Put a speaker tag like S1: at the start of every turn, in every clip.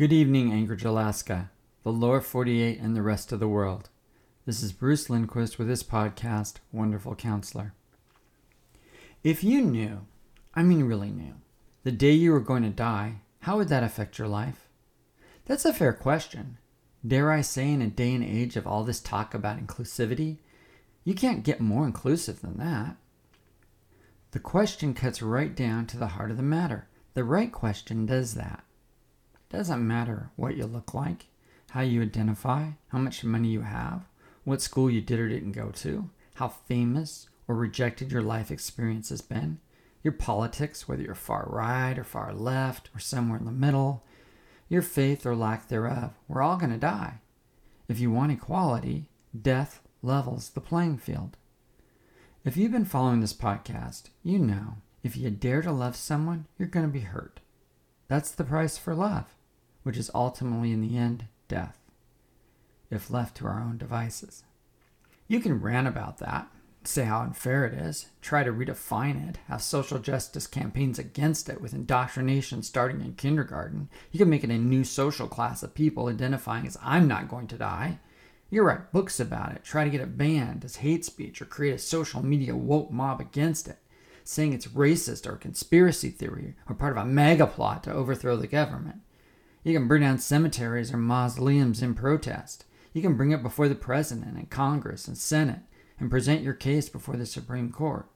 S1: Good evening, Anchorage, Alaska, the lower 48, and the rest of the world. This is Bruce Lindquist with his podcast, Wonderful Counselor. If you knew, I mean really knew, the day you were going to die, how would that affect your life? That's a fair question. Dare I say, in a day and age of all this talk about inclusivity, you can't get more inclusive than that. The question cuts right down to the heart of the matter. The right question does that. Doesn't matter what you look like, how you identify, how much money you have, what school you did or didn't go to, how famous or rejected your life experience has been, your politics, whether you're far right or far left or somewhere in the middle, your faith or lack thereof. We're all going to die. If you want equality, death levels the playing field. If you've been following this podcast, you know if you dare to love someone, you're going to be hurt. That's the price for love which is ultimately in the end death, if left to our own devices. You can rant about that, say how unfair it is, try to redefine it, have social justice campaigns against it with indoctrination starting in kindergarten. You can make it a new social class of people identifying as I'm not going to die. You write books about it, try to get it banned as hate speech, or create a social media woke mob against it, saying it's racist or conspiracy theory or part of a mega plot to overthrow the government. You can burn down cemeteries or mausoleums in protest. You can bring it before the President and Congress and Senate and present your case before the Supreme Court.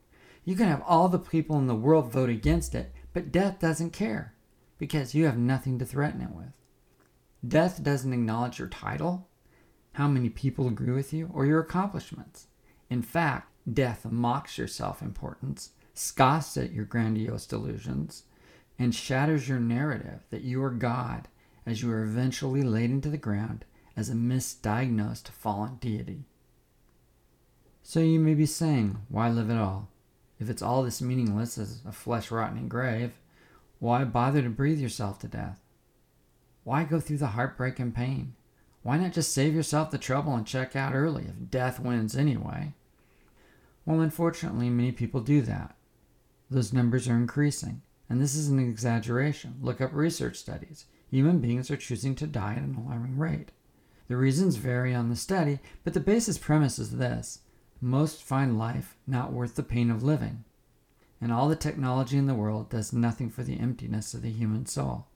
S1: You can have all the people in the world vote against it, but death doesn't care because you have nothing to threaten it with. Death doesn't acknowledge your title, how many people agree with you, or your accomplishments. In fact, death mocks your self importance, scoffs at your grandiose delusions, and shatters your narrative that you are God as you are eventually laid into the ground as a misdiagnosed fallen deity. So you may be saying, why live at all? If it's all this meaningless as a flesh rotting grave, why bother to breathe yourself to death? Why go through the heartbreak and pain? Why not just save yourself the trouble and check out early if death wins anyway? Well, unfortunately, many people do that. Those numbers are increasing, and this is an exaggeration. Look up research studies human beings are choosing to die at an alarming rate. The reasons vary on the study, but the basic premise is this most find life not worth the pain of living. And all the technology in the world does nothing for the emptiness of the human soul.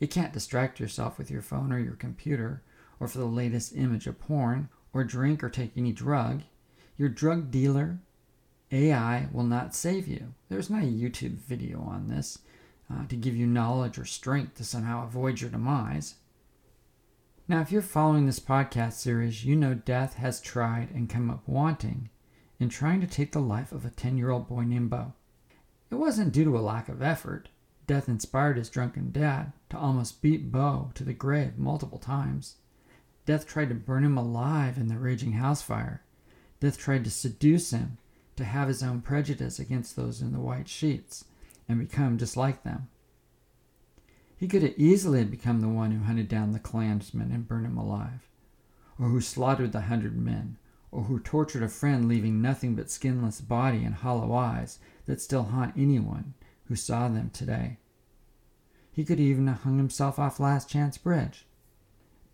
S1: You can't distract yourself with your phone or your computer, or for the latest image of porn, or drink or take any drug. Your drug dealer, AI, will not save you. There's not a YouTube video on this uh, to give you knowledge or strength to somehow avoid your demise. Now, if you're following this podcast series, you know death has tried and come up wanting in trying to take the life of a 10 year old boy named Bo. It wasn't due to a lack of effort. Death inspired his drunken dad to almost beat Bo to the grave multiple times. Death tried to burn him alive in the raging house fire. Death tried to seduce him to have his own prejudice against those in the white sheets and become just like them. He could have easily become the one who hunted down the Klansmen and burned him alive, or who slaughtered the hundred men, or who tortured a friend leaving nothing but skinless body and hollow eyes that still haunt anyone who saw them today. He could even have hung himself off Last Chance Bridge.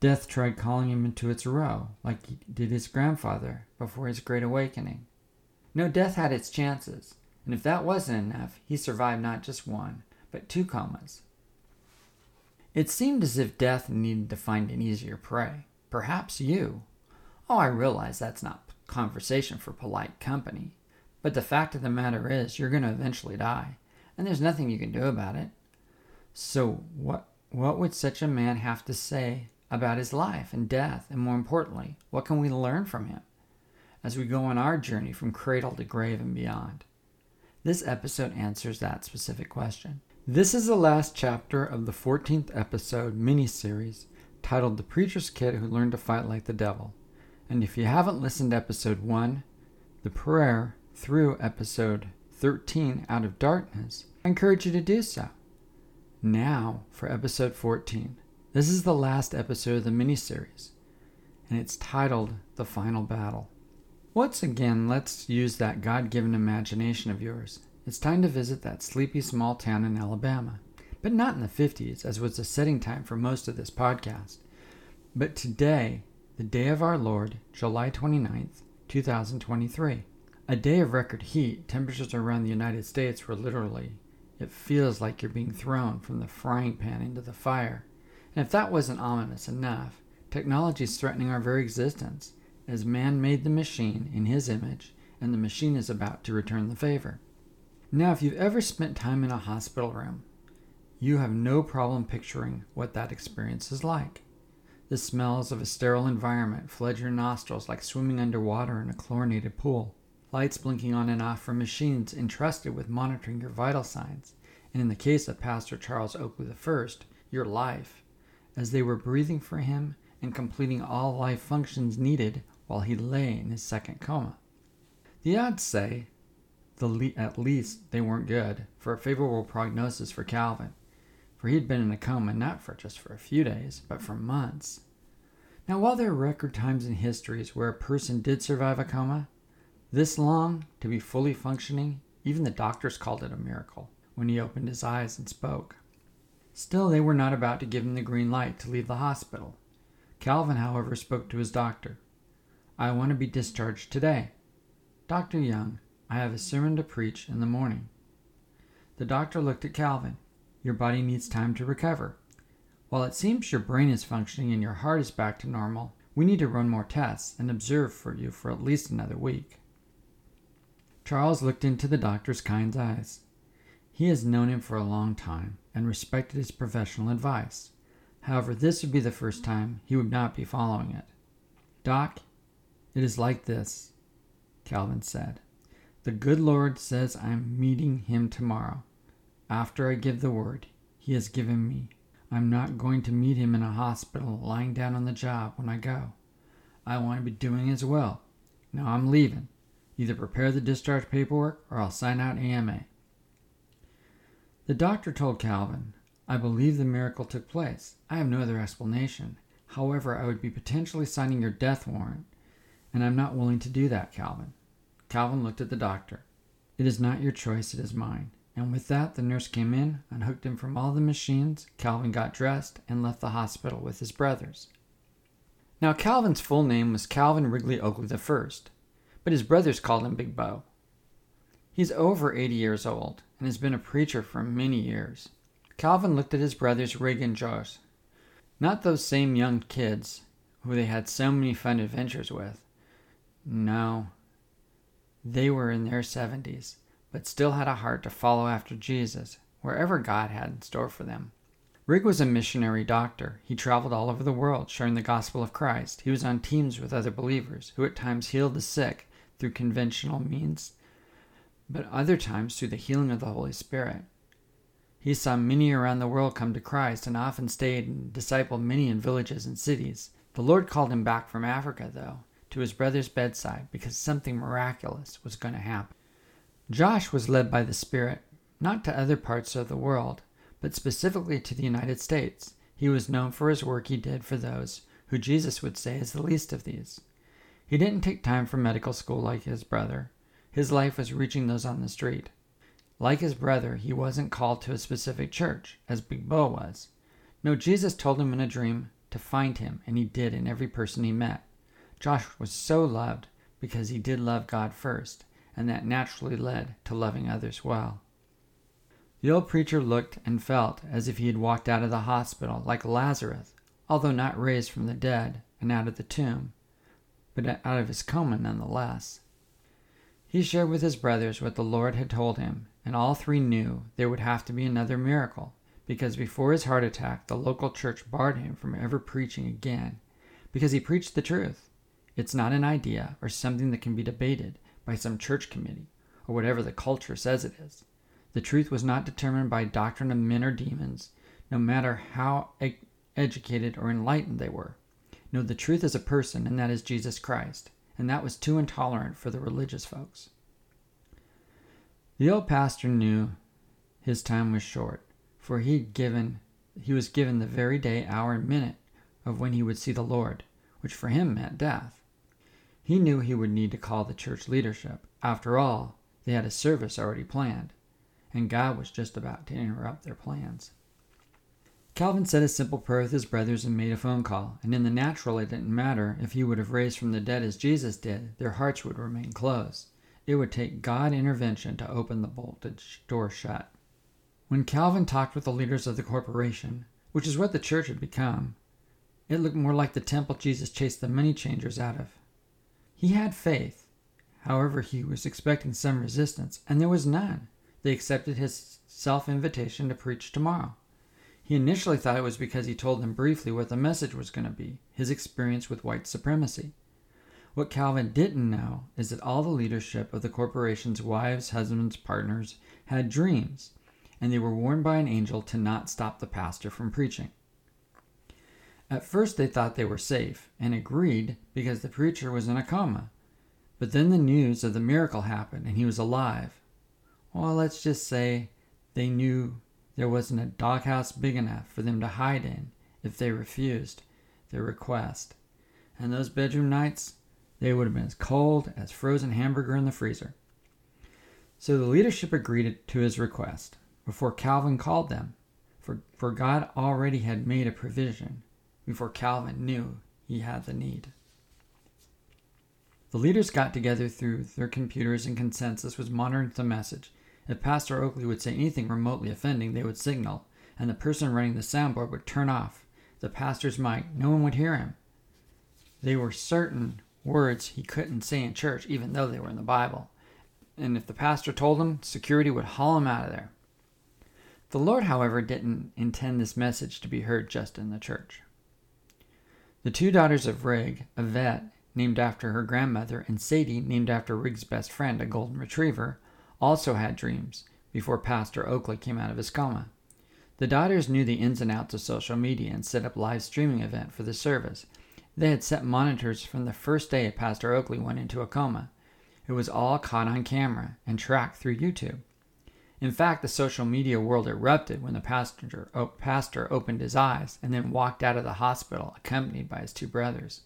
S1: Death tried calling him into its row, like did his grandfather before his great awakening. No, death had its chances, and if that wasn't enough, he survived not just one, but two comas. It seemed as if death needed to find an easier prey. Perhaps you. Oh, I realize that's not conversation for polite company. But the fact of the matter is, you're going to eventually die, and there's nothing you can do about it. So, what, what would such a man have to say about his life and death? And more importantly, what can we learn from him as we go on our journey from cradle to grave and beyond? This episode answers that specific question. This is the last chapter of the 14th episode mini-series titled The Preacher's Kid Who Learned to Fight Like the Devil. And if you haven't listened to episode 1, The Prayer, through episode 13, Out of Darkness, I encourage you to do so. Now for episode 14. This is the last episode of the mini-series, and it's titled The Final Battle. Once again, let's use that God given imagination of yours. It's time to visit that sleepy small town in Alabama. but not in the 50s, as was the setting time for most of this podcast. But today, the day of our Lord, July 29th, 2023, a day of record heat, temperatures around the United States were literally, it feels like you're being thrown from the frying pan into the fire. And if that wasn't ominous enough, technology is threatening our very existence, as man made the machine in his image, and the machine is about to return the favor. Now, if you've ever spent time in a hospital room, you have no problem picturing what that experience is like. The smells of a sterile environment flood your nostrils like swimming underwater in a chlorinated pool. Lights blinking on and off from machines entrusted with monitoring your vital signs, and in the case of Pastor Charles Oakley I, your life, as they were breathing for him and completing all life functions needed while he lay in his second coma. The odds say, the le- at least they weren't good, for a favorable prognosis for Calvin for he'd been in a coma not for just for a few days, but for months. Now, while there are record times in histories where a person did survive a coma, this long to be fully functioning, even the doctors called it a miracle when he opened his eyes and spoke. Still, they were not about to give him the green light to leave the hospital. Calvin, however, spoke to his doctor. I want to be discharged today. Dr. Young, I have a sermon to preach in the morning. The doctor looked at Calvin. Your body needs time to recover. While it seems your brain is functioning and your heart is back to normal, we need to run more tests and observe for you for at least another week. Charles looked into the doctor's kind eyes. He has known him for a long time and respected his professional advice. However, this would be the first time he would not be following it. Doc, it is like this, Calvin said. The good Lord says I am meeting him tomorrow. After I give the word he has given me, I'm not going to meet him in a hospital lying down on the job when I go. I want to be doing his will. Now I'm leaving. Either prepare the discharge paperwork or I'll sign out AMA. The doctor told Calvin, I believe the miracle took place. I have no other explanation. However, I would be potentially signing your death warrant, and I'm not willing to do that, Calvin. Calvin looked at the doctor. It is not your choice, it is mine. And with that, the nurse came in, unhooked him from all the machines. Calvin got dressed and left the hospital with his brothers. Now, Calvin's full name was Calvin Wrigley Oakley I, but his brothers called him Big Bo. He's over 80 years old and has been a preacher for many years. Calvin looked at his brothers Rig and Josh. Not those same young kids who they had so many fun adventures with. No, they were in their 70s but still had a heart to follow after Jesus, wherever God had in store for them. Rig was a missionary doctor. He traveled all over the world sharing the gospel of Christ. He was on teams with other believers who at times healed the sick through conventional means, but other times through the healing of the Holy Spirit. He saw many around the world come to Christ and often stayed and discipled many in villages and cities. The Lord called him back from Africa, though, to his brother's bedside because something miraculous was going to happen. Josh was led by the Spirit, not to other parts of the world, but specifically to the United States. He was known for his work he did for those who Jesus would say is the least of these. He didn't take time for medical school like his brother. His life was reaching those on the street. Like his brother, he wasn't called to a specific church, as Big Bo was. No, Jesus told him in a dream to find him, and he did in every person he met. Josh was so loved because he did love God first and that naturally led to loving others well. The old preacher looked and felt as if he had walked out of the hospital like Lazarus, although not raised from the dead and out of the tomb, but out of his coma nonetheless. He shared with his brothers what the Lord had told him, and all three knew there would have to be another miracle, because before his heart attack, the local church barred him from ever preaching again, because he preached the truth. It's not an idea or something that can be debated, by some church committee, or whatever the culture says it is. The truth was not determined by doctrine of men or demons, no matter how e- educated or enlightened they were. No, the truth is a person, and that is Jesus Christ, and that was too intolerant for the religious folks. The old pastor knew his time was short, for he given he was given the very day, hour, and minute of when he would see the Lord, which for him meant death. He knew he would need to call the church leadership. After all, they had a service already planned, and God was just about to interrupt their plans. Calvin said a simple prayer with his brothers and made a phone call, and in the natural it didn't matter if he would have raised from the dead as Jesus did, their hearts would remain closed. It would take God intervention to open the bolted door shut. When Calvin talked with the leaders of the corporation, which is what the church had become, it looked more like the temple Jesus chased the money changers out of. He had faith. However, he was expecting some resistance, and there was none. They accepted his self invitation to preach tomorrow. He initially thought it was because he told them briefly what the message was going to be his experience with white supremacy. What Calvin didn't know is that all the leadership of the corporation's wives, husbands, partners had dreams, and they were warned by an angel to not stop the pastor from preaching. At first, they thought they were safe and agreed because the preacher was in a coma. But then the news of the miracle happened and he was alive. Well, let's just say they knew there wasn't a doghouse big enough for them to hide in if they refused their request. And those bedroom nights, they would have been as cold as frozen hamburger in the freezer. So the leadership agreed to his request before Calvin called them, for, for God already had made a provision before Calvin knew he had the need. The leaders got together through their computers and consensus was monitoring the message. If Pastor Oakley would say anything remotely offending, they would signal, and the person running the soundboard would turn off the pastor's mic. No one would hear him. They were certain words he couldn't say in church, even though they were in the Bible. And if the pastor told him, security would haul him out of there. The Lord, however, didn't intend this message to be heard just in the church. The two daughters of Rig, Yvette, named after her grandmother, and Sadie, named after Rig's best friend, a golden retriever, also had dreams before Pastor Oakley came out of his coma. The daughters knew the ins and outs of social media and set up live streaming event for the service. They had set monitors from the first day Pastor Oakley went into a coma. It was all caught on camera and tracked through YouTube. In fact, the social media world erupted when the pastor, pastor opened his eyes and then walked out of the hospital accompanied by his two brothers.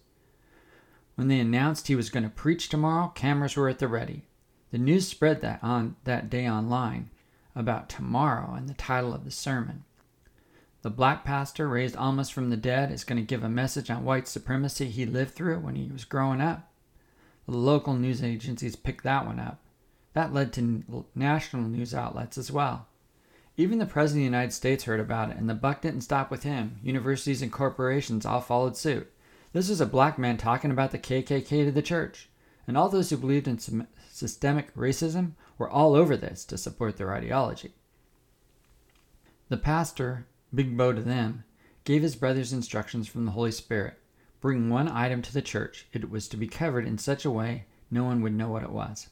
S1: When they announced he was going to preach tomorrow, cameras were at the ready. The news spread that on that day online about tomorrow and the title of the sermon. The black pastor raised almost from the dead is going to give a message on white supremacy he lived through when he was growing up. The local news agencies picked that one up. That led to national news outlets as well. Even the President of the United States heard about it, and the buck didn't stop with him. Universities and corporations all followed suit. This was a black man talking about the KKK to the church, and all those who believed in systemic racism were all over this to support their ideology. The pastor, Big Bo to them, gave his brothers instructions from the Holy Spirit. Bring one item to the church. It was to be covered in such a way no one would know what it was.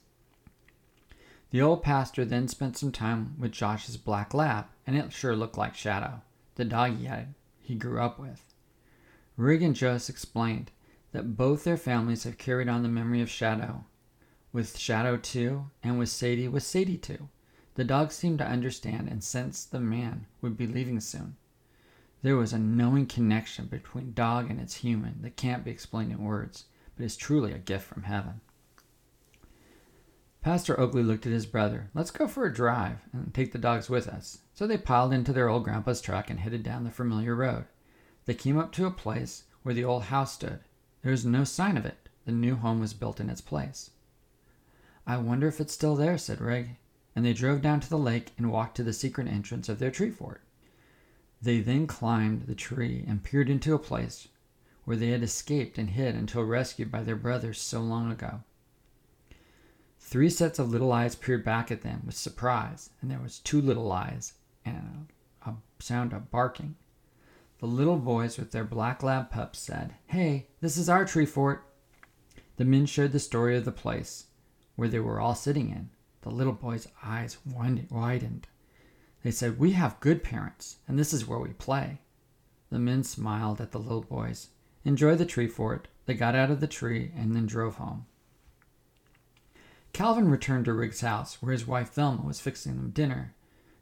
S1: The old pastor then spent some time with Josh's black lab, and it sure looked like Shadow, the dog he had he grew up with. Rig and Josh explained that both their families have carried on the memory of Shadow, with Shadow too, and with Sadie with Sadie too. The dog seemed to understand and sense the man would be leaving soon. There was a knowing connection between dog and its human that can't be explained in words, but is truly a gift from heaven. Pastor Oakley looked at his brother. Let's go for a drive and take the dogs with us. So they piled into their old grandpa's truck and headed down the familiar road. They came up to a place where the old house stood. There was no sign of it. The new home was built in its place. I wonder if it's still there, said Rig. And they drove down to the lake and walked to the secret entrance of their tree fort. They then climbed the tree and peered into a place where they had escaped and hid until rescued by their brothers so long ago. Three sets of little eyes peered back at them with surprise, and there was two little eyes and a, a sound of barking. The little boys with their black lab pups said, Hey, this is our tree fort. The men shared the story of the place where they were all sitting in. The little boys' eyes widened. They said, We have good parents, and this is where we play. The men smiled at the little boys. Enjoy the tree fort. They got out of the tree and then drove home. Calvin returned to Rig's house, where his wife Thelma was fixing them dinner,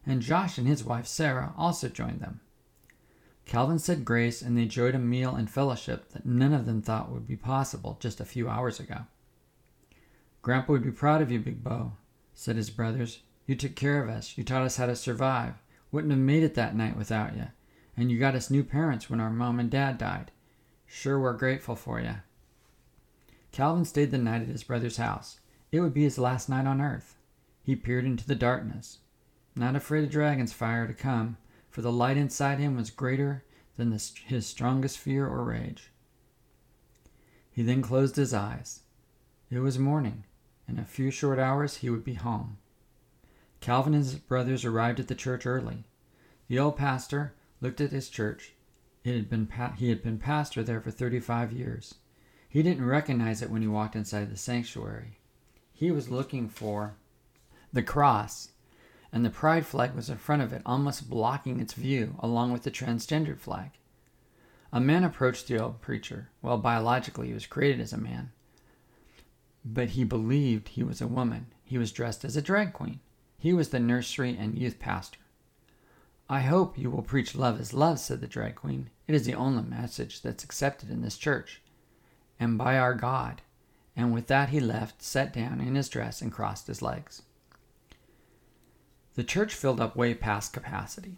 S1: and Josh and his wife Sarah also joined them. Calvin said grace, and they enjoyed a meal and fellowship that none of them thought would be possible just a few hours ago. Grandpa would be proud of you, Big Bo, said his brothers. You took care of us. You taught us how to survive. Wouldn't have made it that night without you. And you got us new parents when our mom and dad died. Sure, we're grateful for you. Calvin stayed the night at his brother's house. It would be his last night on earth. He peered into the darkness, not afraid of dragon's fire to come, for the light inside him was greater than the, his strongest fear or rage. He then closed his eyes. It was morning. In a few short hours he would be home. Calvin and his brothers arrived at the church early. The old pastor looked at his church. It had been pa- he had been pastor there for 35 years. He didn't recognize it when he walked inside the sanctuary. He was looking for the cross, and the pride flag was in front of it, almost blocking its view, along with the transgendered flag. A man approached the old preacher. Well, biologically, he was created as a man. But he believed he was a woman. He was dressed as a drag queen. He was the nursery and youth pastor. I hope you will preach love is love, said the drag queen. It is the only message that's accepted in this church, and by our God. And with that he left, sat down in his dress, and crossed his legs. The church filled up way past capacity.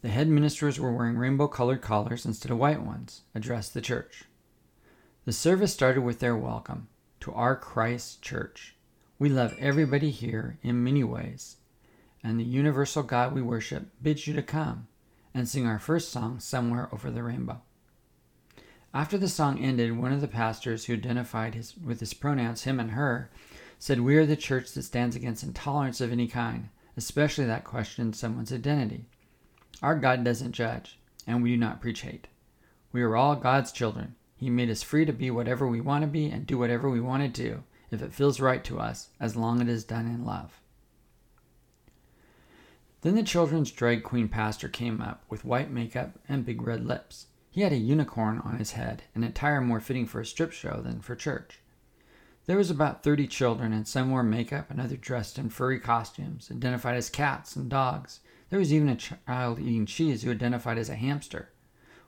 S1: The head ministers were wearing rainbow colored collars instead of white ones, addressed the church. The service started with their welcome to our Christ Church. We love everybody here in many ways, and the universal God we worship bids you to come and sing our first song, Somewhere Over the Rainbow. After the song ended, one of the pastors who identified his, with his pronouns, him and her, said, We are the church that stands against intolerance of any kind, especially that questions someone's identity. Our God doesn't judge, and we do not preach hate. We are all God's children. He made us free to be whatever we want to be and do whatever we want to do, if it feels right to us, as long as it is done in love. Then the children's drag queen pastor came up with white makeup and big red lips. He had a unicorn on his head, an attire more fitting for a strip show than for church. There was about thirty children, and some wore makeup and others dressed in furry costumes, identified as cats and dogs, there was even a child eating cheese who identified as a hamster,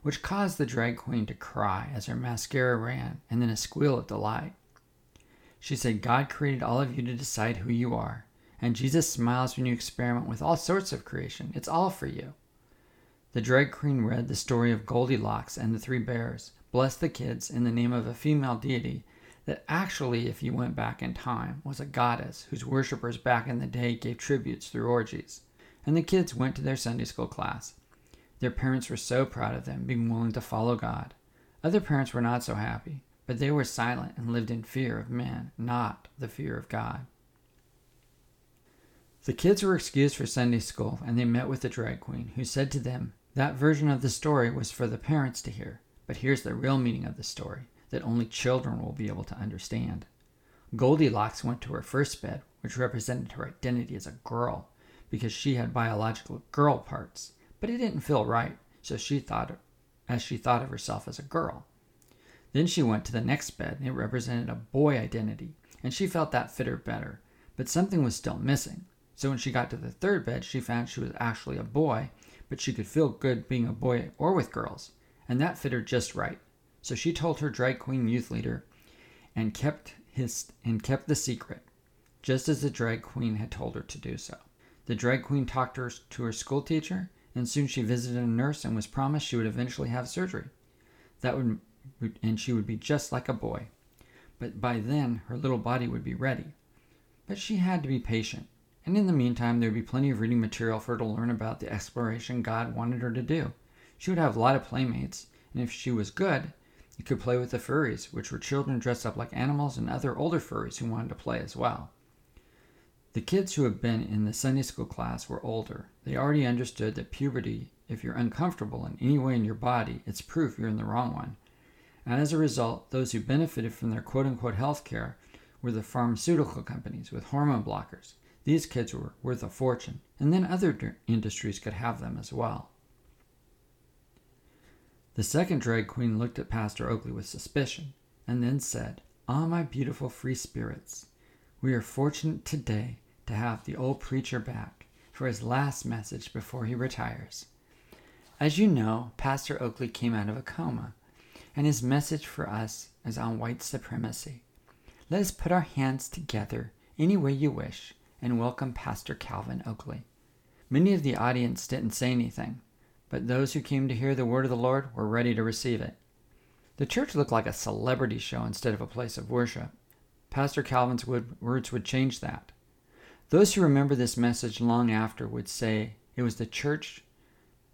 S1: which caused the drag queen to cry as her mascara ran and then a squeal of delight. She said, God created all of you to decide who you are, and Jesus smiles when you experiment with all sorts of creation. It's all for you. The drag queen read the story of Goldilocks and the three bears, blessed the kids in the name of a female deity that actually, if you went back in time, was a goddess whose worshippers back in the day gave tributes through orgies and the kids went to their Sunday school class. Their parents were so proud of them being willing to follow God. Other parents were not so happy, but they were silent and lived in fear of men, not the fear of God. The kids were excused for Sunday school, and they met with the drag queen, who said to them, That version of the story was for the parents to hear, but here's the real meaning of the story that only children will be able to understand. Goldilocks went to her first bed, which represented her identity as a girl, because she had biological girl parts, but it didn't feel right, so she thought as she thought of herself as a girl. Then she went to the next bed, and it represented a boy identity, and she felt that fit her better, but something was still missing. So when she got to the third bed, she found she was actually a boy, but she could feel good being a boy or with girls, and that fit her just right. So she told her drag queen youth leader and kept his and kept the secret, just as the drag queen had told her to do so. The drag queen talked her to her school teacher, and soon she visited a nurse and was promised she would eventually have surgery. That would and she would be just like a boy. But by then her little body would be ready. But she had to be patient, and in the meantime there would be plenty of reading material for her to learn about the exploration God wanted her to do. She would have a lot of playmates, and if she was good, you could play with the furries, which were children dressed up like animals and other older furries who wanted to play as well. The kids who had been in the Sunday school class were older. They already understood that puberty, if you're uncomfortable in any way in your body, it's proof you're in the wrong one. And as a result, those who benefited from their quote unquote health care were the pharmaceutical companies with hormone blockers. These kids were worth a fortune, and then other industries could have them as well. The second drag queen looked at Pastor Oakley with suspicion, and then said, Ah, my beautiful free spirits, we are fortunate today to have the old preacher back for his last message before he retires. As you know, Pastor Oakley came out of a coma, and his message for us is on white supremacy. Let us put our hands together any way you wish and welcome Pastor Calvin Oakley. Many of the audience didn't say anything, but those who came to hear the word of the Lord were ready to receive it. The church looked like a celebrity show instead of a place of worship. Pastor Calvin's words would change that. Those who remember this message long after would say it was the church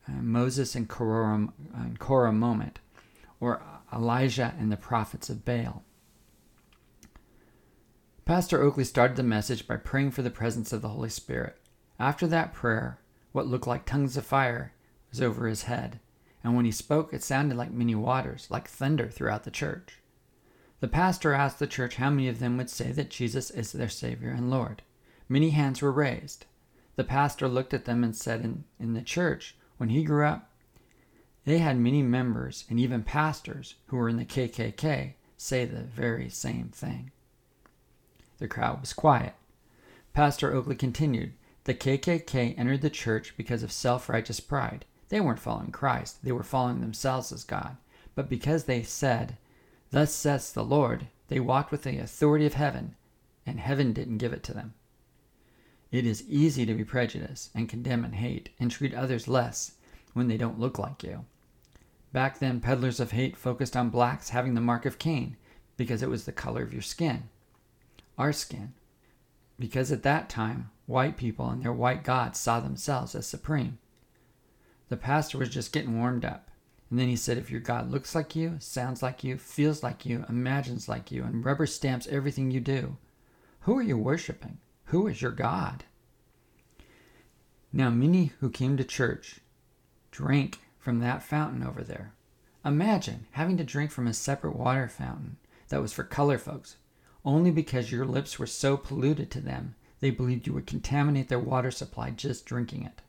S1: uh, Moses and Korah, and Korah moment, or Elijah and the prophets of Baal. Pastor Oakley started the message by praying for the presence of the Holy Spirit. After that prayer, what looked like tongues of fire was over his head, and when he spoke, it sounded like many waters, like thunder throughout the church. The pastor asked the church how many of them would say that Jesus is their Savior and Lord. Many hands were raised. The pastor looked at them and said, In, in the church, when he grew up, they had many members and even pastors who were in the KKK say the very same thing. The crowd was quiet. Pastor Oakley continued The KKK entered the church because of self righteous pride. They weren't following Christ, they were following themselves as God. But because they said, Thus says the Lord, they walked with the authority of heaven, and heaven didn't give it to them. It is easy to be prejudiced and condemn and hate and treat others less when they don't look like you. Back then, peddlers of hate focused on blacks having the mark of Cain because it was the color of your skin, our skin. Because at that time, white people and their white gods saw themselves as supreme. The pastor was just getting warmed up. And then he said, if your God looks like you, sounds like you, feels like you, imagines like you, and rubber stamps everything you do, who are you worshiping? Who is your God? Now, many who came to church drank from that fountain over there. Imagine having to drink from a separate water fountain that was for color folks, only because your lips were so polluted to them they believed you would contaminate their water supply just drinking it.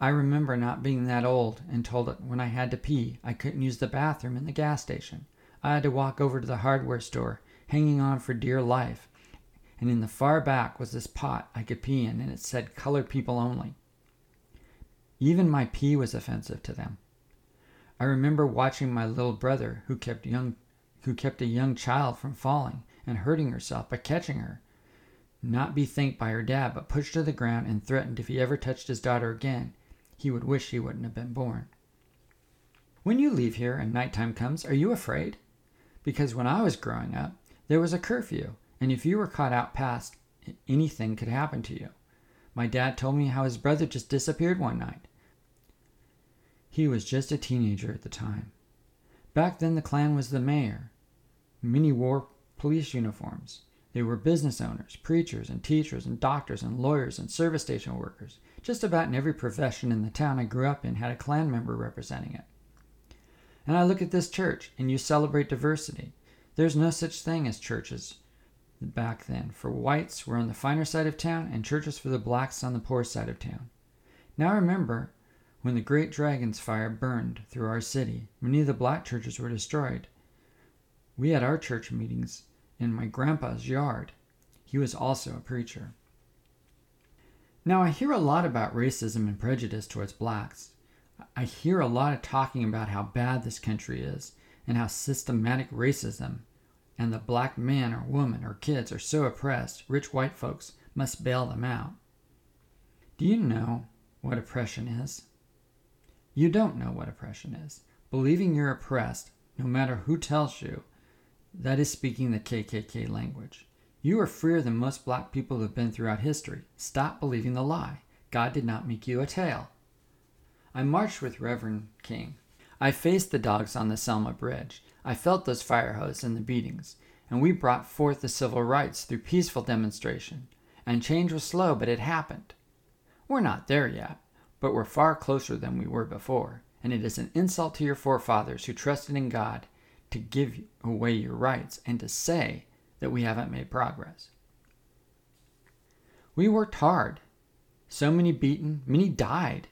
S1: I remember not being that old and told that when I had to pee, I couldn't use the bathroom in the gas station. I had to walk over to the hardware store, hanging on for dear life, and in the far back was this pot I could pee in, and it said colored people only. Even my pee was offensive to them. I remember watching my little brother, who kept young, who kept a young child from falling and hurting herself by catching her, not be thanked by her dad, but pushed to the ground and threatened if he ever touched his daughter again, he would wish he wouldn't have been born. When you leave here and nighttime comes, are you afraid? Because when I was growing up, there was a curfew, and if you were caught out past, anything could happen to you. My dad told me how his brother just disappeared one night. He was just a teenager at the time. Back then, the Klan was the mayor. Many wore police uniforms. They were business owners, preachers, and teachers, and doctors, and lawyers, and service station workers. Just about in every profession in the town I grew up in had a Klan member representing it. And I look at this church, and you celebrate diversity. There's no such thing as churches back then. For whites were on the finer side of town, and churches for the blacks on the poor side of town. Now remember, when the great dragon's fire burned through our city, many of the black churches were destroyed. We had our church meetings in my grandpa's yard. He was also a preacher. Now, I hear a lot about racism and prejudice towards blacks. I hear a lot of talking about how bad this country is and how systematic racism and the black man or woman or kids are so oppressed, rich white folks must bail them out. Do you know what oppression is? You don't know what oppression is. Believing you're oppressed, no matter who tells you, that is speaking the KKK language. You are freer than most black people have been throughout history. Stop believing the lie. God did not make you a tail. I marched with Reverend King. I faced the dogs on the Selma Bridge. I felt those fire hoses and the beatings, and we brought forth the civil rights through peaceful demonstration. And change was slow, but it happened. We're not there yet, but we're far closer than we were before, and it is an insult to your forefathers who trusted in God to give away your rights and to say that we haven't made progress. We worked hard. So many beaten, many died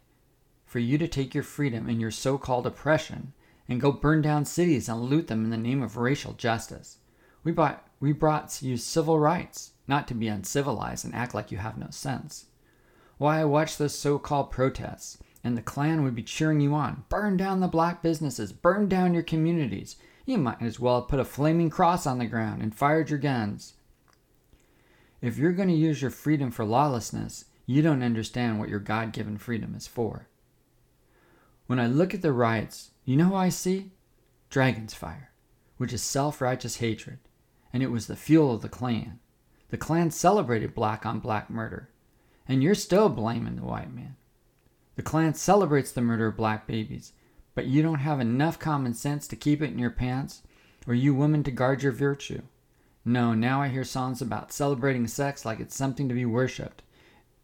S1: for you to take your freedom and your so called oppression and go burn down cities and loot them in the name of racial justice. We brought, we brought you civil rights, not to be uncivilized and act like you have no sense. Why, I watched those so called protests, and the Klan would be cheering you on. Burn down the black businesses, burn down your communities. You might as well have put a flaming cross on the ground and fired your guns. If you're going to use your freedom for lawlessness, you don't understand what your God given freedom is for. When I look at the riots, you know who I see? Dragon's fire, which is self righteous hatred, and it was the fuel of the Klan. The Klan celebrated black on black murder, and you're still blaming the white man. The Klan celebrates the murder of black babies, but you don't have enough common sense to keep it in your pants, or you women to guard your virtue. No, now I hear songs about celebrating sex like it's something to be worshipped,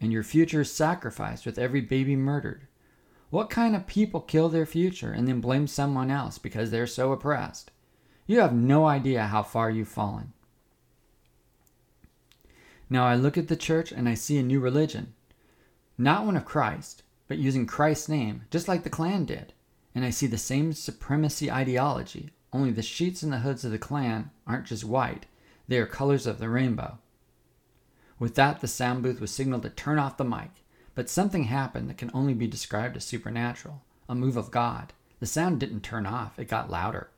S1: and your future is sacrificed with every baby murdered. What kind of people kill their future and then blame someone else because they're so oppressed? You have no idea how far you've fallen. Now I look at the church and I see a new religion. Not one of Christ, but using Christ's name, just like the Klan did. And I see the same supremacy ideology, only the sheets and the hoods of the Klan aren't just white, they are colors of the rainbow. With that, the sound booth was signaled to turn off the mic, but something happened that can only be described as supernatural a move of God. The sound didn't turn off, it got louder.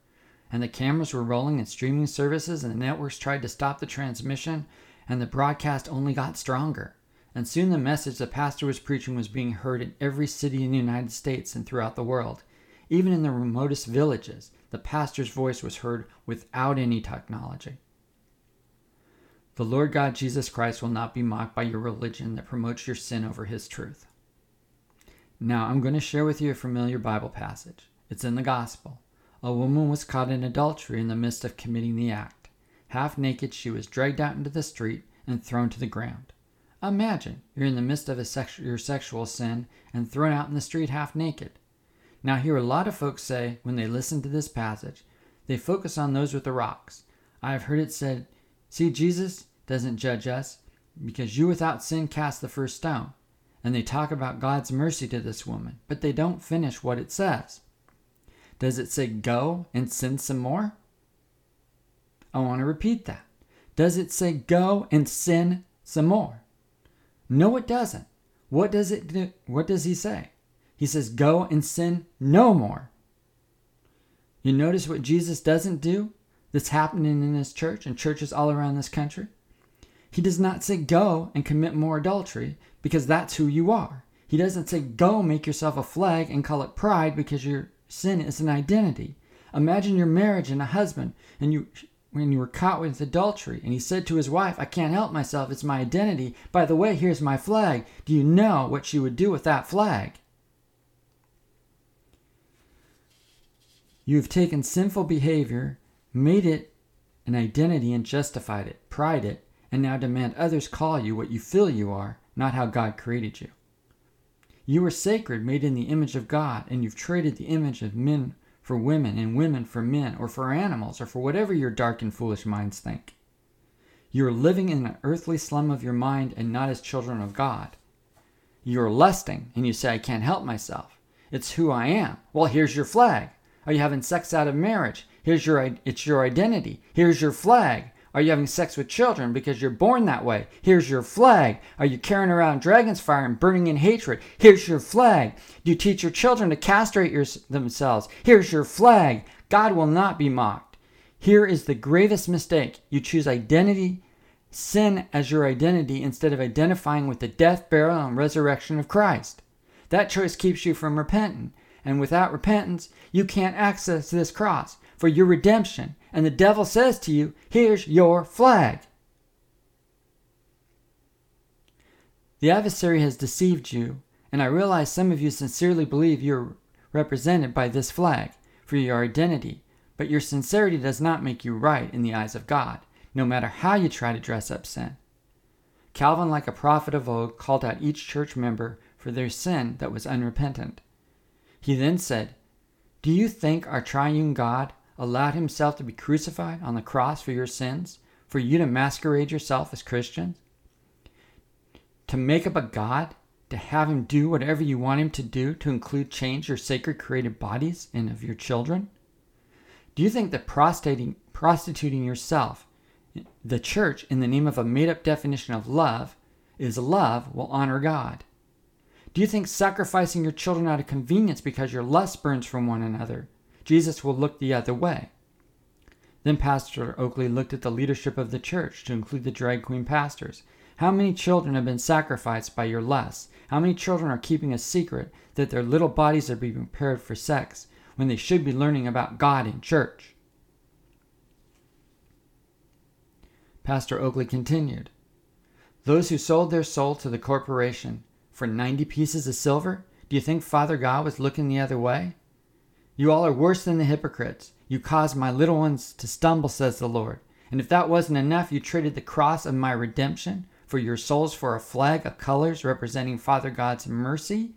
S1: And the cameras were rolling and streaming services, and the networks tried to stop the transmission, and the broadcast only got stronger. And soon the message the pastor was preaching was being heard in every city in the United States and throughout the world. Even in the remotest villages, the pastor's voice was heard without any technology. The Lord God Jesus Christ will not be mocked by your religion that promotes your sin over his truth. Now, I'm going to share with you a familiar Bible passage. It's in the Gospel. A woman was caught in adultery in the midst of committing the act. Half naked, she was dragged out into the street and thrown to the ground. Imagine you're in the midst of sexu- your sexual sin and thrown out in the street half naked. Now, hear a lot of folks say when they listen to this passage, they focus on those with the rocks. I have heard it said See, Jesus doesn't judge us because you without sin cast the first stone. And they talk about God's mercy to this woman, but they don't finish what it says. Does it say go and sin some more? I want to repeat that. Does it say go and sin some more? No, it doesn't. What does it do? What does he say? He says go and sin no more. You notice what Jesus doesn't do? that's happening in his church and churches all around this country. He does not say go and commit more adultery because that's who you are. He doesn't say go make yourself a flag and call it pride because your sin is an identity. Imagine your marriage and a husband and you when you were caught with adultery and he said to his wife, I can't help myself, it's my identity. By the way, here's my flag. Do you know what she would do with that flag? You've taken sinful behavior made it an identity and justified it, pride it, and now demand others call you what you feel you are, not how God created you. You are sacred, made in the image of God, and you've traded the image of men for women and women for men, or for animals, or for whatever your dark and foolish minds think. You are living in an earthly slum of your mind and not as children of God. You are lusting, and you say, I can't help myself. It's who I am. Well, here's your flag. Are you having sex out of marriage? Here's your it's your identity. Here's your flag. Are you having sex with children because you're born that way? Here's your flag. Are you carrying around dragon's fire and burning in hatred? Here's your flag. Do you teach your children to castrate your, themselves? Here's your flag. God will not be mocked. Here is the gravest mistake. You choose identity, sin as your identity instead of identifying with the death, burial, and resurrection of Christ. That choice keeps you from repenting. And without repentance, you can't access this cross for your redemption. And the devil says to you, Here's your flag. The adversary has deceived you, and I realize some of you sincerely believe you're represented by this flag for your identity, but your sincerity does not make you right in the eyes of God, no matter how you try to dress up sin. Calvin, like a prophet of old, called out each church member for their sin that was unrepentant. He then said, Do you think our triune God allowed himself to be crucified on the cross for your sins, for you to masquerade yourself as Christians? To make up a God, to have him do whatever you want him to do, to include change your sacred created bodies and of your children? Do you think that prostituting, yourself, the church, in the name of a made up definition of love, is love will honor God? Do you think sacrificing your children out of convenience because your lust burns from one another, Jesus will look the other way? Then Pastor Oakley looked at the leadership of the church, to include the drag queen pastors. How many children have been sacrificed by your lust? How many children are keeping a secret that their little bodies are being prepared for sex when they should be learning about God in church? Pastor Oakley continued Those who sold their soul to the corporation for 90 pieces of silver, do you think Father God was looking the other way? You all are worse than the hypocrites. You caused my little ones to stumble, says the Lord. And if that wasn't enough, you traded the cross of my redemption for your souls for a flag of colors representing Father God's mercy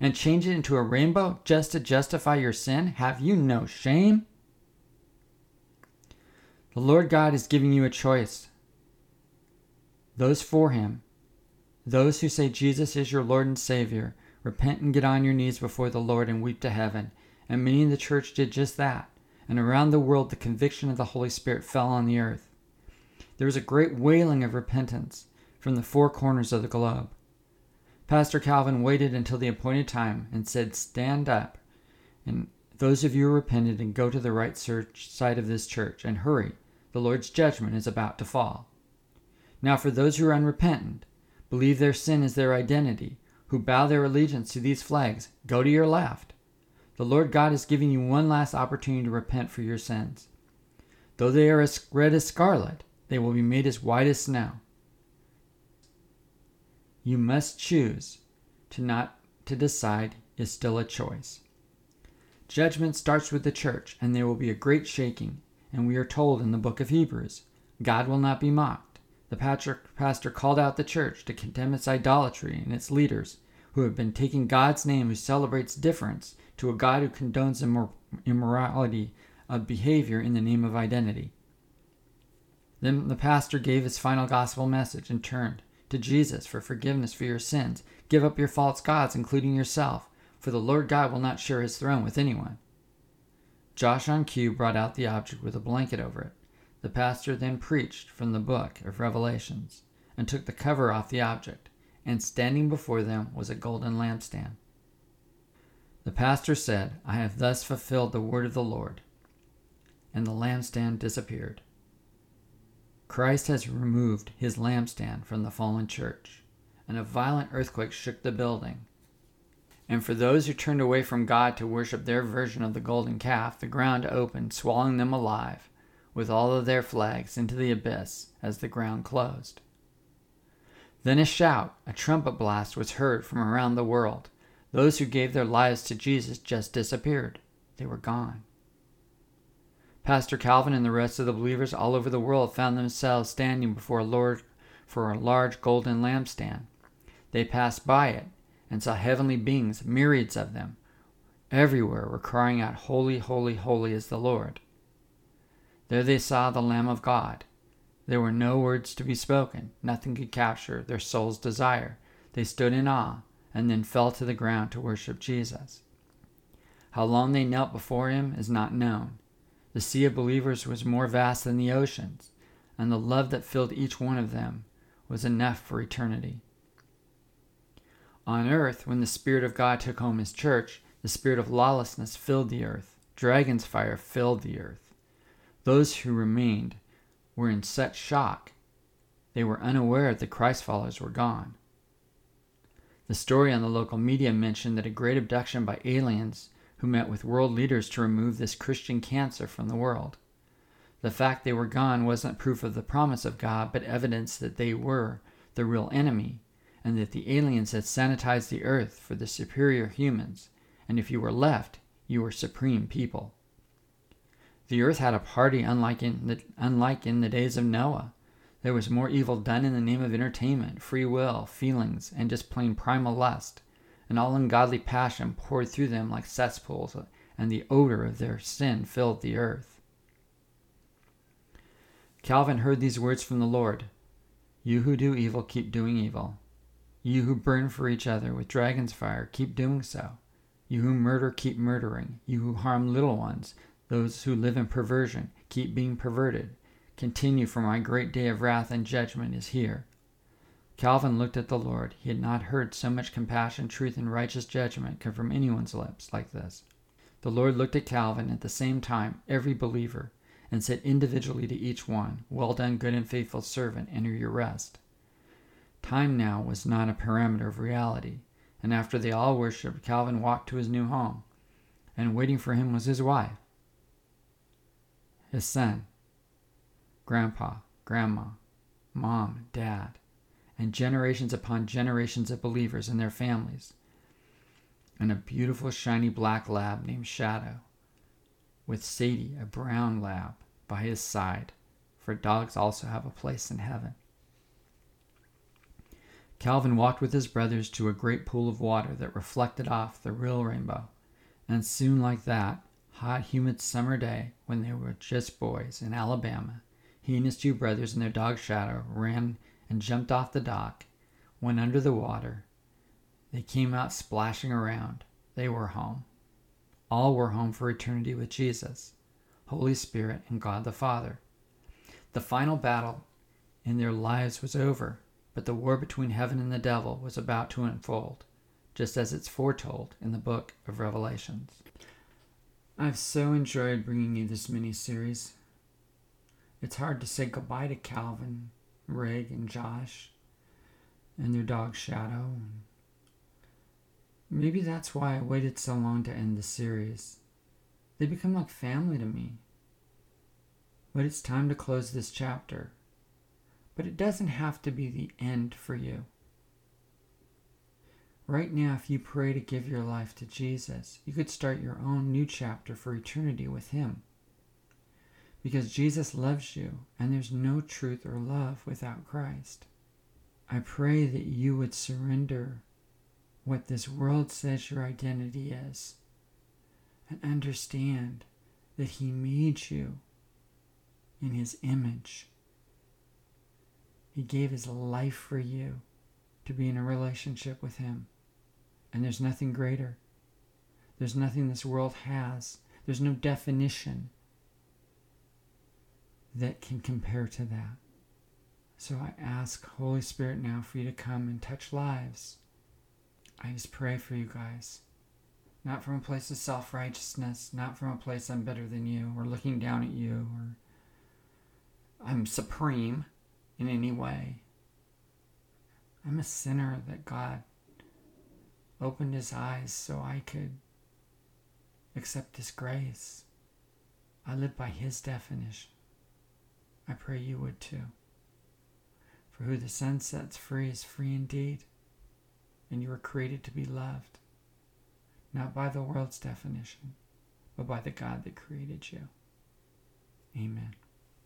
S1: and change it into a rainbow just to justify your sin? Have you no shame? The Lord God is giving you a choice. Those for Him, those who say Jesus is your Lord and Savior, repent and get on your knees before the Lord and weep to heaven. And many in the church did just that. And around the world, the conviction of the Holy Spirit fell on the earth. There was a great wailing of repentance from the four corners of the globe. Pastor Calvin waited until the appointed time and said, Stand up, and those of you who repented, and go to the right side of this church, and hurry. The Lord's judgment is about to fall. Now, for those who are unrepentant, believe their sin is their identity, who bow their allegiance to these flags, go to your left. The Lord God is giving you one last opportunity to repent for your sins. Though they are as red as scarlet, they will be made as white as snow. You must choose. To not to decide is still a choice. Judgment starts with the church, and there will be a great shaking, and we are told in the book of Hebrews God will not be mocked. The pastor called out the church to condemn its idolatry and its leaders, who have been taking God's name, who celebrates difference, to a God who condones immor- immorality of behavior in the name of identity. Then the pastor gave his final gospel message and turned to Jesus for forgiveness for your sins. Give up your false gods, including yourself, for the Lord God will not share his throne with anyone. Josh on cue brought out the object with a blanket over it. The pastor then preached from the book of Revelations and took the cover off the object, and standing before them was a golden lampstand. The pastor said, I have thus fulfilled the word of the Lord. And the lampstand disappeared. Christ has removed his lampstand from the fallen church, and a violent earthquake shook the building. And for those who turned away from God to worship their version of the golden calf, the ground opened, swallowing them alive, with all of their flags, into the abyss as the ground closed. Then a shout, a trumpet blast was heard from around the world. Those who gave their lives to Jesus just disappeared. They were gone. Pastor Calvin and the rest of the believers all over the world found themselves standing before a Lord for a large golden lampstand. They passed by it and saw heavenly beings, myriads of them. Everywhere were crying out, Holy, holy, holy is the Lord. There they saw the Lamb of God. There were no words to be spoken. Nothing could capture their soul's desire. They stood in awe and then fell to the ground to worship Jesus. How long they knelt before him is not known. The sea of believers was more vast than the oceans, and the love that filled each one of them was enough for eternity. On earth, when the Spirit of God took home his church, the spirit of lawlessness filled the earth. Dragon's fire filled the earth. Those who remained were in such shock they were unaware that the Christ followers were gone. The story on the local media mentioned that a great abduction by aliens who met with world leaders to remove this Christian cancer from the world. The fact they were gone wasn't proof of the promise of God, but evidence that they were the real enemy, and that the aliens had sanitized the earth for the superior humans, and if you were left, you were supreme people. The earth had a party unlike in the, unlike in the days of Noah. There was more evil done in the name of entertainment, free will, feelings, and just plain primal lust and all ungodly passion poured through them like cesspools, and the odor of their sin filled the earth. Calvin heard these words from the Lord You who do evil, keep doing evil. You who burn for each other with dragon's fire, keep doing so. You who murder, keep murdering. You who harm little ones, those who live in perversion, keep being perverted. Continue, for my great day of wrath and judgment is here. Calvin looked at the Lord. He had not heard so much compassion, truth, and righteous judgment come from anyone's lips like this. The Lord looked at Calvin at the same time, every believer, and said individually to each one, Well done, good and faithful servant, enter your rest. Time now was not a parameter of reality, and after they all worshipped, Calvin walked to his new home, and waiting for him was his wife, his son, grandpa, grandma, mom, dad, and generations upon generations of believers and their families, and a beautiful shiny black lab named Shadow, with Sadie, a brown lab, by his side, for dogs also have a place in heaven. Calvin walked with his brothers to a great pool of water that reflected off the real rainbow, and soon, like that hot, humid summer day when they were just boys in Alabama, he and his two brothers and their dog Shadow ran and jumped off the dock, went under the water. They came out splashing around. They were home. All were home for eternity with Jesus, Holy Spirit, and God the Father. The final battle in their lives was over but the war between heaven and the devil was about to unfold, just as it's foretold in the book of Revelations. I've so enjoyed bringing you this mini series. It's hard to say goodbye to Calvin, Rig, and Josh, and their dog Shadow. Maybe that's why I waited so long to end the series. They become like family to me. But it's time to close this chapter. But it doesn't have to be the end for you. Right now, if you pray to give your life to Jesus, you could start your own new chapter for eternity with Him. Because Jesus loves you, and there's no truth or love without Christ. I pray that you would surrender what this world says your identity is and understand that He made you in His image he gave his life for you to be in a relationship with him. And there's nothing greater. There's nothing this world has. There's no definition that can compare to that. So I ask Holy Spirit now for you to come and touch lives. I just pray for you guys. Not from a place of self righteousness, not from a place I'm better than you, or looking down at you, or I'm supreme in any way. I'm a sinner that God opened his eyes so I could accept his grace. I live by his definition. I pray you would too. For who the Son sets free is free indeed, and you were created to be loved, not by the world's definition, but by the God that created you. Amen.